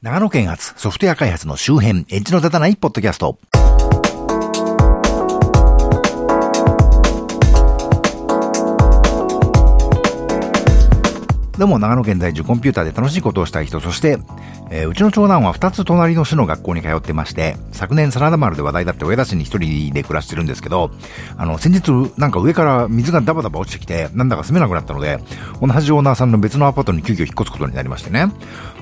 長野県発ソフトウェア開発の周辺、エッジの立たないポッドキャスト。どうも、長野県在住コンピューターで楽しいことをしたい人、そして、えーうちの長男は2つ隣の市の学校に通ってまして、昨年真田丸で話題だって上田市に一人で暮らしてるんですけど、あの、先日、なんか上から水がダバダバ落ちてきて、なんだか住めなくなったので、同じオーナーさんの別のアパートに急遽引っ越すことになりましてね。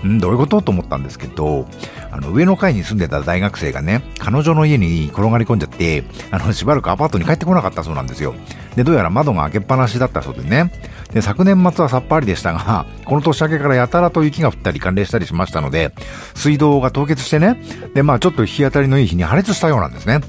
んどういうことと思ったんですけど、あの、上の階に住んでた大学生がね、彼女の家に転がり込んじゃって、あの、しばらくアパートに帰ってこなかったそうなんですよ。で、どうやら窓が開けっぱなしだったそうでね。で、昨年末はさっぱりでしたが、この年明けからやたらと雪が降ったり寒冷したりしましたので、水道が凍結してね、で、まあちょっと日当たりのいい日に破裂したようなんですね。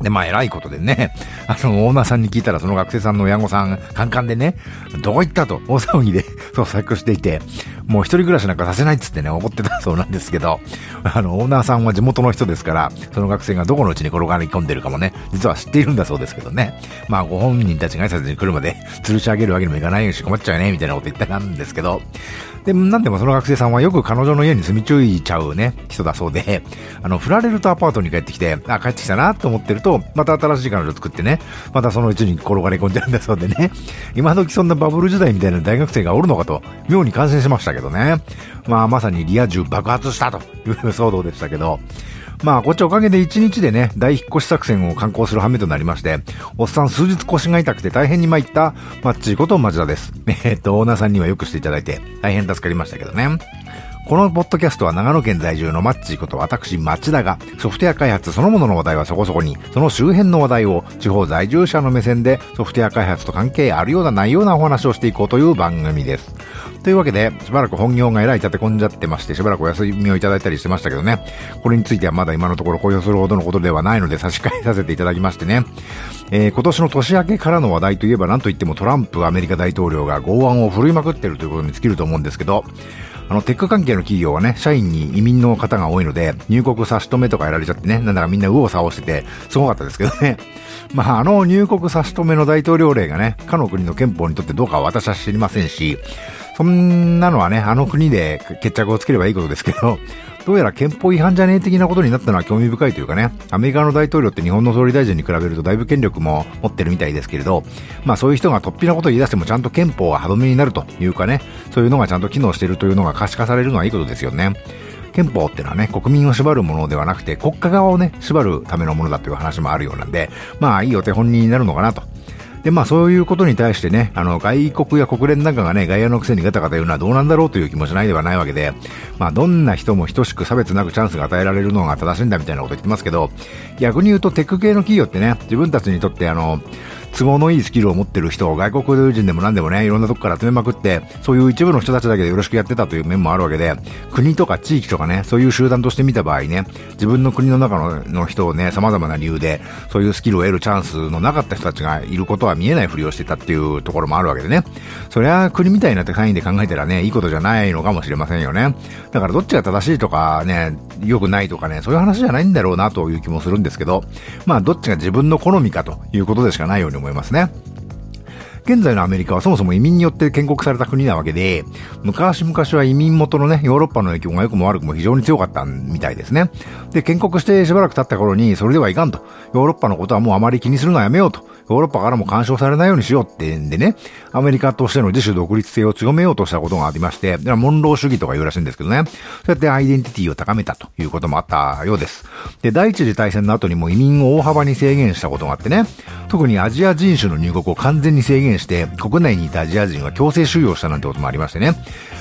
で、まあ、偉いことでね、あの、オーナーさんに聞いたら、その学生さんの親御さん、カンカンでね、どこ行ったと、大騒ぎで、捜索、していて、もう一人暮らしなんかさせないっつってね、怒ってたそうなんですけど、あの、オーナーさんは地元の人ですから、その学生がどこのうちに転がり込んでるかもね、実は知っているんだそうですけどね。まあ、ご本人たちが挨拶に来るまで、吊るし上げるわけにもいかないし困っちゃうね、みたいなこと言ってたんですけど、で、なんでもその学生さんはよく彼女の家に住み着いちゃうね、人だそうで、あの、振られるとアパートに帰ってきて、あ、帰ってきたなと思ってると、また新しい彼女作ってね、またそのうちに転がり込んじゃうんだそうでね、今時そんなバブル時代みたいな大学生がおるのかと、妙に感心しましたけどね。まあ、まさにリア充爆発したという騒動でしたけど、まあ、こっちおかげで1日でね、大引っ越し作戦を敢行する羽目となりまして、おっさん数日腰が痛くて大変に参った、マッチーこと町田です。えっと、オーナーさんにはよくしていただいて、大変助かりましたけどね。このポッドキャストは長野県在住のマッチこと私町田がソフトウェア開発そのものの話題はそこそこに、その周辺の話題を地方在住者の目線でソフトウェア開発と関係あるようなないようなお話をしていこうという番組です。というわけで、しばらく本業がえらい立て込んじゃってまして、しばらくお休みをいただいたりしてましたけどね。これについてはまだ今のところ公表するほどのことではないので差し替えさせていただきましてね。えー今年の年明けからの話題といえば何といってもトランプアメリカ大統領が剛腕を振るいまくってるということに尽きると思うんですけど、あの、テック関係の企業はね、社員に移民の方が多いので、入国差し止めとかやられちゃってね、なんだかみんな右往左往してて、すごかったですけどね。まあ、あの入国差し止めの大統領令がね、他の国の憲法にとってどうかは私は知りませんし、そんなのはね、あの国で決着をつければいいことですけど、どうやら憲法違反じゃねえ的なことになったのは興味深いというかね、アメリカの大統領って日本の総理大臣に比べるとだいぶ権力も持ってるみたいですけれど、まあそういう人が突飛なことを言い出してもちゃんと憲法は歯止めになるというかね、そういうのがちゃんと機能してるというのが可視化されるのはいいことですよね。憲法ってのはね、国民を縛るものではなくて、国家側をね、縛るためのものだという話もあるようなんで、まあいいお手本になるのかなと。で、まあそういうことに対してね、あの、外国や国連なんかがね、外野のくせにガタガタ言うのはどうなんだろうという気もしないではないわけで、まあどんな人も等しく差別なくチャンスが与えられるのが正しいんだみたいなこと言ってますけど、逆に言うとテック系の企業ってね、自分たちにとってあの、都合のいいスキルを持ってる人を外国人でも何でもね、いろんなとこから集めまくって、そういう一部の人たちだけでよろしくやってたという面もあるわけで、国とか地域とかね、そういう集団として見た場合ね、自分の国の中のの人をね、様々な理由で、そういうスキルを得るチャンスのなかった人たちがいることは見えないふりをしてたっていうところもあるわけでね。そりゃ国みたいな範囲で考えたらね、いいことじゃないのかもしれませんよね。だからどっちが正しいとかね、良くないとかね、そういう話じゃないんだろうなという気もするんですけど、まあどっちが自分の好みかということでしかないように思いますね。現在のアメリカはそもそも移民によって建国された国なわけで、昔々は移民元のね、ヨーロッパの影響が良くも悪くも非常に強かったみたいですね。で、建国してしばらく経った頃に、それではいかんと。ヨーロッパのことはもうあまり気にするのはやめようと。ヨーロッパからも干渉されないようにしようってんでね、アメリカとしての自主独立性を強めようとしたことがありまして、でモンロー主義とか言うらしいんですけどね、そうやってアイデンティティを高めたということもあったようです。で、第一次大戦の後にも移民を大幅に制限したことがあってね、特にアジア人種の入国を完全に制限して、国内にいたアジア人は強制収容したなんてこともありましてね、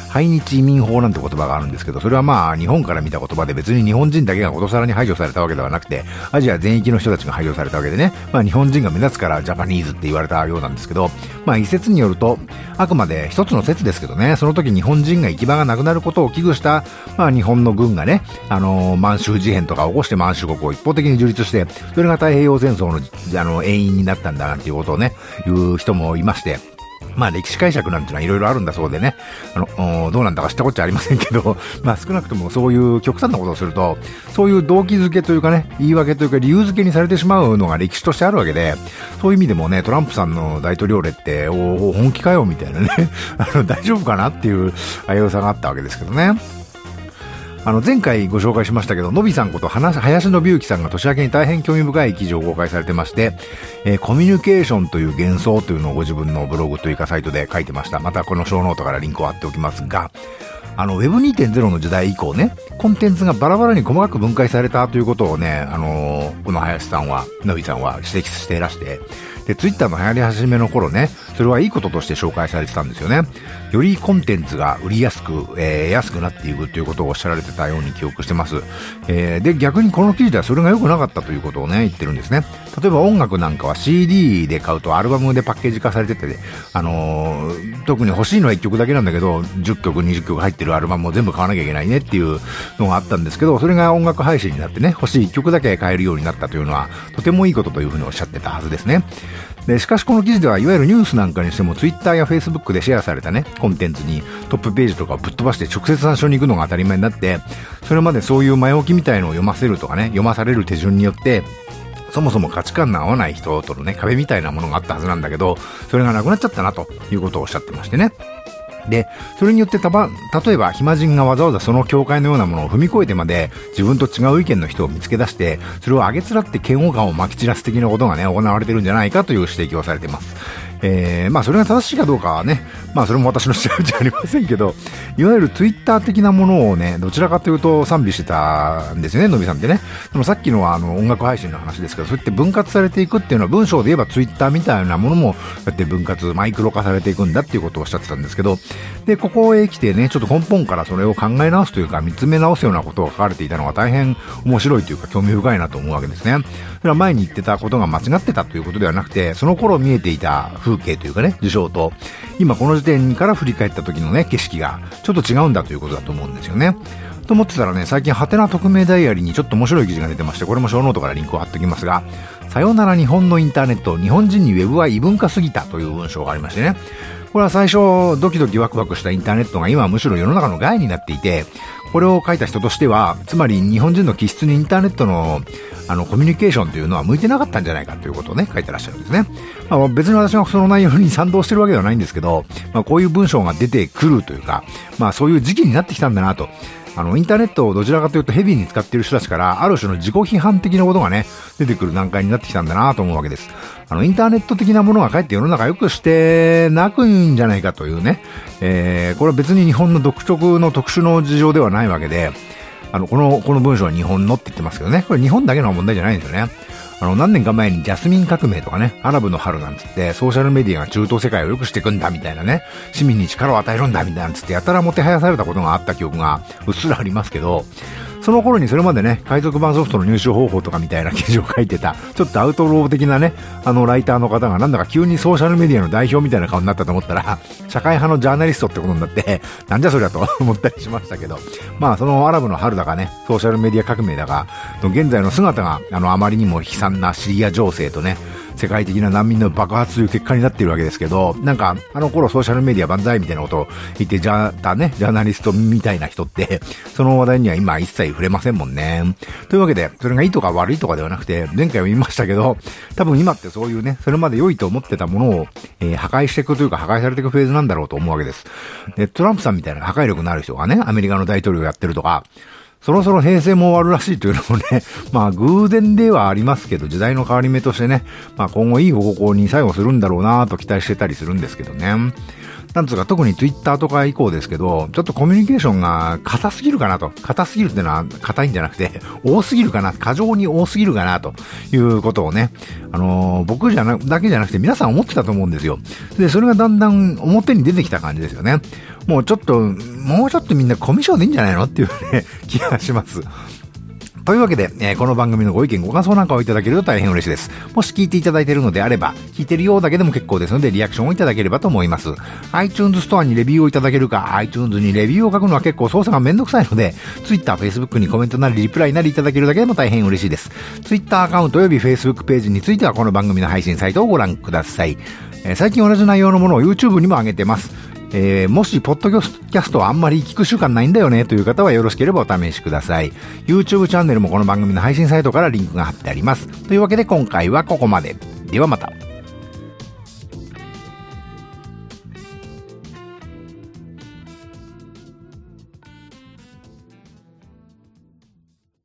排日移民法なんて言葉があるんですけど、それはまあ日本から見た言葉で別に日本人だけがことさらに排除されたわけではなくて、アジア全域の人たちが排除されたわけでね、まあ日本人が目立つからからジャパニーズって言われたようなんですけど、まあ一説によると、あくまで一つの説ですけどね、その時日本人が行き場がなくなることを危惧した、まあ日本の軍がね、あのー満州事変とか起こして満州国を一方的に樹立して、それが太平洋戦争の、あの、遠因になったんだなんていうことをね、言う人もいまして、まあ歴史解釈なんていうのはいろいろあるんだそうでね、あの、どうなんだか知ったこっちゃありませんけど、まあ少なくともそういう極端なことをすると、そういう動機づけというかね、言い訳というか理由づけにされてしまうのが歴史としてあるわけで、そういう意味でもね、トランプさんの大統領令って、おお本気かよみたいなね、あの、大丈夫かなっていう危うさがあったわけですけどね。あの、前回ご紹介しましたけど、のびさんこと林信之さんが年明けに大変興味深い記事を公開されてまして、えー、コミュニケーションという幻想というのをご自分のブログというかサイトで書いてました。またこのショーノートからリンクを貼っておきますが、あの、Web2.0 の時代以降ね、コンテンツがバラバラに細かく分解されたということをね、あのー、この林さんは、のびさんは指摘していらして、で、ツイッターの流行り始めの頃ね、それはいいこととして紹介されてたんですよね。よりコンテンツが売りやすく、えー、安くなっていくということをおっしゃられてたように記憶してます。えー、で、逆にこの記事ではそれが良くなかったということをね、言ってるんですね。例えば音楽なんかは CD で買うとアルバムでパッケージ化されてて、あのー、特に欲しいのは1曲だけなんだけど、10曲、20曲入ってるアルバムを全部買わなきゃいけないねっていうのがあったんですけど、それが音楽配信になってね、欲しい1曲だけ買えるようになったというのは、とてもいいことというふうにおっしゃってたはずですね。で、しかしこの記事では、いわゆるニュースなんかにしても、ツイッターやフェイスブックでシェアされたね、コンテンツにトップページとかをぶっ飛ばして直接参照に行くのが当たり前になって、それまでそういう前置きみたいのを読ませるとかね、読まされる手順によって、そもそも価値観の合わない人とのね、壁みたいなものがあったはずなんだけど、それがなくなっちゃったなということをおっしゃってましてね。で、それによってたば、例えば暇人がわざわざその境界のようなものを踏み越えてまで自分と違う意見の人を見つけ出して、それを上げつらって嫌悪感を撒き散らす的なことがね、行われてるんじゃないかという指摘をされています。えー、まあそれが正しいかどうかはね、まあそれも私の主張じゃありませんけど、いわゆるツイッター的なものをね、どちらかというと賛美してたんですよね、のびさんってね。でもさっきのはあの音楽配信の話ですけど、そうやって分割されていくっていうのは文章で言えばツイッターみたいなものも、やって分割、マイクロ化されていくんだっていうことをおっしゃってたんですけど、で、ここへ来てね、ちょっと根本からそれを考え直すというか、見つめ直すようなことが書かれていたのが大変面白いというか、興味深いなと思うわけですね。それは前に言ってたことが間違ってたということではなくて、その頃見えていた風、風景というかね、事象と、今この時点から振り返った時のね、景色がちょっと違うんだということだと思うんですよね。と思ってたらね、最近はてな匿名ダイアリーにちょっと面白い記事が出てまして、これもショーノートからリンクを貼っておきますが、さよなら日本のインターネット、日本人にウェブは異文化すぎたという文章がありましてね。これは最初、ドキドキワクワクしたインターネットが今はむしろ世の中の害になっていて、これを書いた人としては、つまり日本人の気質にインターネットのあのコミュニケーションというのは向いてなかったんじゃないかということをね、書いてらっしゃるんですね。まあ、別に私はその内容に賛同してるわけではないんですけど、まあ、こういう文章が出てくるというか、まあそういう時期になってきたんだなと。あの、インターネットをどちらかというとヘビーに使っている人たちから、ある種の自己批判的なことがね、出てくる段階になってきたんだなと思うわけです。あの、インターネット的なものがかえって世の中良くしてなくんじゃないかというね、えー、これは別に日本の独特の特殊の事情ではないわけで、あの、この、この文章は日本のって言ってますけどね、これ日本だけの問題じゃないんですよね。あの、何年か前にジャスミン革命とかね、アラブの春なんつって、ソーシャルメディアが中東世界を良くしていくんだみたいなね、市民に力を与えるんだみたいなんつって、やたらもてはやされたことがあった記憶がうっすらありますけど、その頃にそれまでね、海賊版ソフトの入手方法とかみたいな記事を書いてた、ちょっとアウトロー的なね、あのライターの方がなんだか急にソーシャルメディアの代表みたいな顔になったと思ったら、社会派のジャーナリストってことになって、なんじゃそりゃと思ったりしましたけど、まあそのアラブの春だかね、ソーシャルメディア革命だが、現在の姿が、あのあまりにも悲惨なシリア情勢とね、世界的な難民の爆発という結果になっているわけですけど、なんか、あの頃ソーシャルメディア万歳みたいなことを言ってじゃあ、ね、ジャーナリストみたいな人って、その話題には今一切触れませんもんね。というわけで、それがいいとか悪いとかではなくて、前回も言いましたけど、多分今ってそういうね、それまで良いと思ってたものを、えー、破壊していくというか破壊されていくフェーズなんだろうと思うわけです。で、トランプさんみたいな破壊力のある人がね、アメリカの大統領をやってるとか、そろそろ平成も終わるらしいというのもね、まあ偶然ではありますけど、時代の変わり目としてね、まあ今後いい方向に作用するんだろうなと期待してたりするんですけどね。なんつうか、特にツイッターとか以降ですけど、ちょっとコミュニケーションが硬すぎるかなと。硬すぎるってのは硬いんじゃなくて、多すぎるかな、過剰に多すぎるかな、ということをね、あのー、僕じゃな、だけじゃなくて皆さん思ってたと思うんですよ。で、それがだんだん表に出てきた感じですよね。もうちょっと、もうちょっとみんなコミュ障でいいんじゃないのっていうね、気がします。というわけで、えー、この番組のご意見、ご感想なんかをいただけると大変嬉しいです。もし聞いていただいているのであれば、聞いてるようだけでも結構ですので、リアクションをいただければと思います。iTunes ストアにレビューをいただけるか、iTunes にレビューを書くのは結構操作がめんどくさいので、Twitter、Facebook にコメントなりリプライなりいただけるだけでも大変嬉しいです。Twitter アカウント及び Facebook ページについてはこの番組の配信サイトをご覧ください。えー、最近同じ内容のものを YouTube にも上げてます。えー、もし、ポッドキャストはあんまり聞く習慣ないんだよねという方はよろしければお試しください。YouTube チャンネルもこの番組の配信サイトからリンクが貼ってあります。というわけで今回はここまで。ではまた。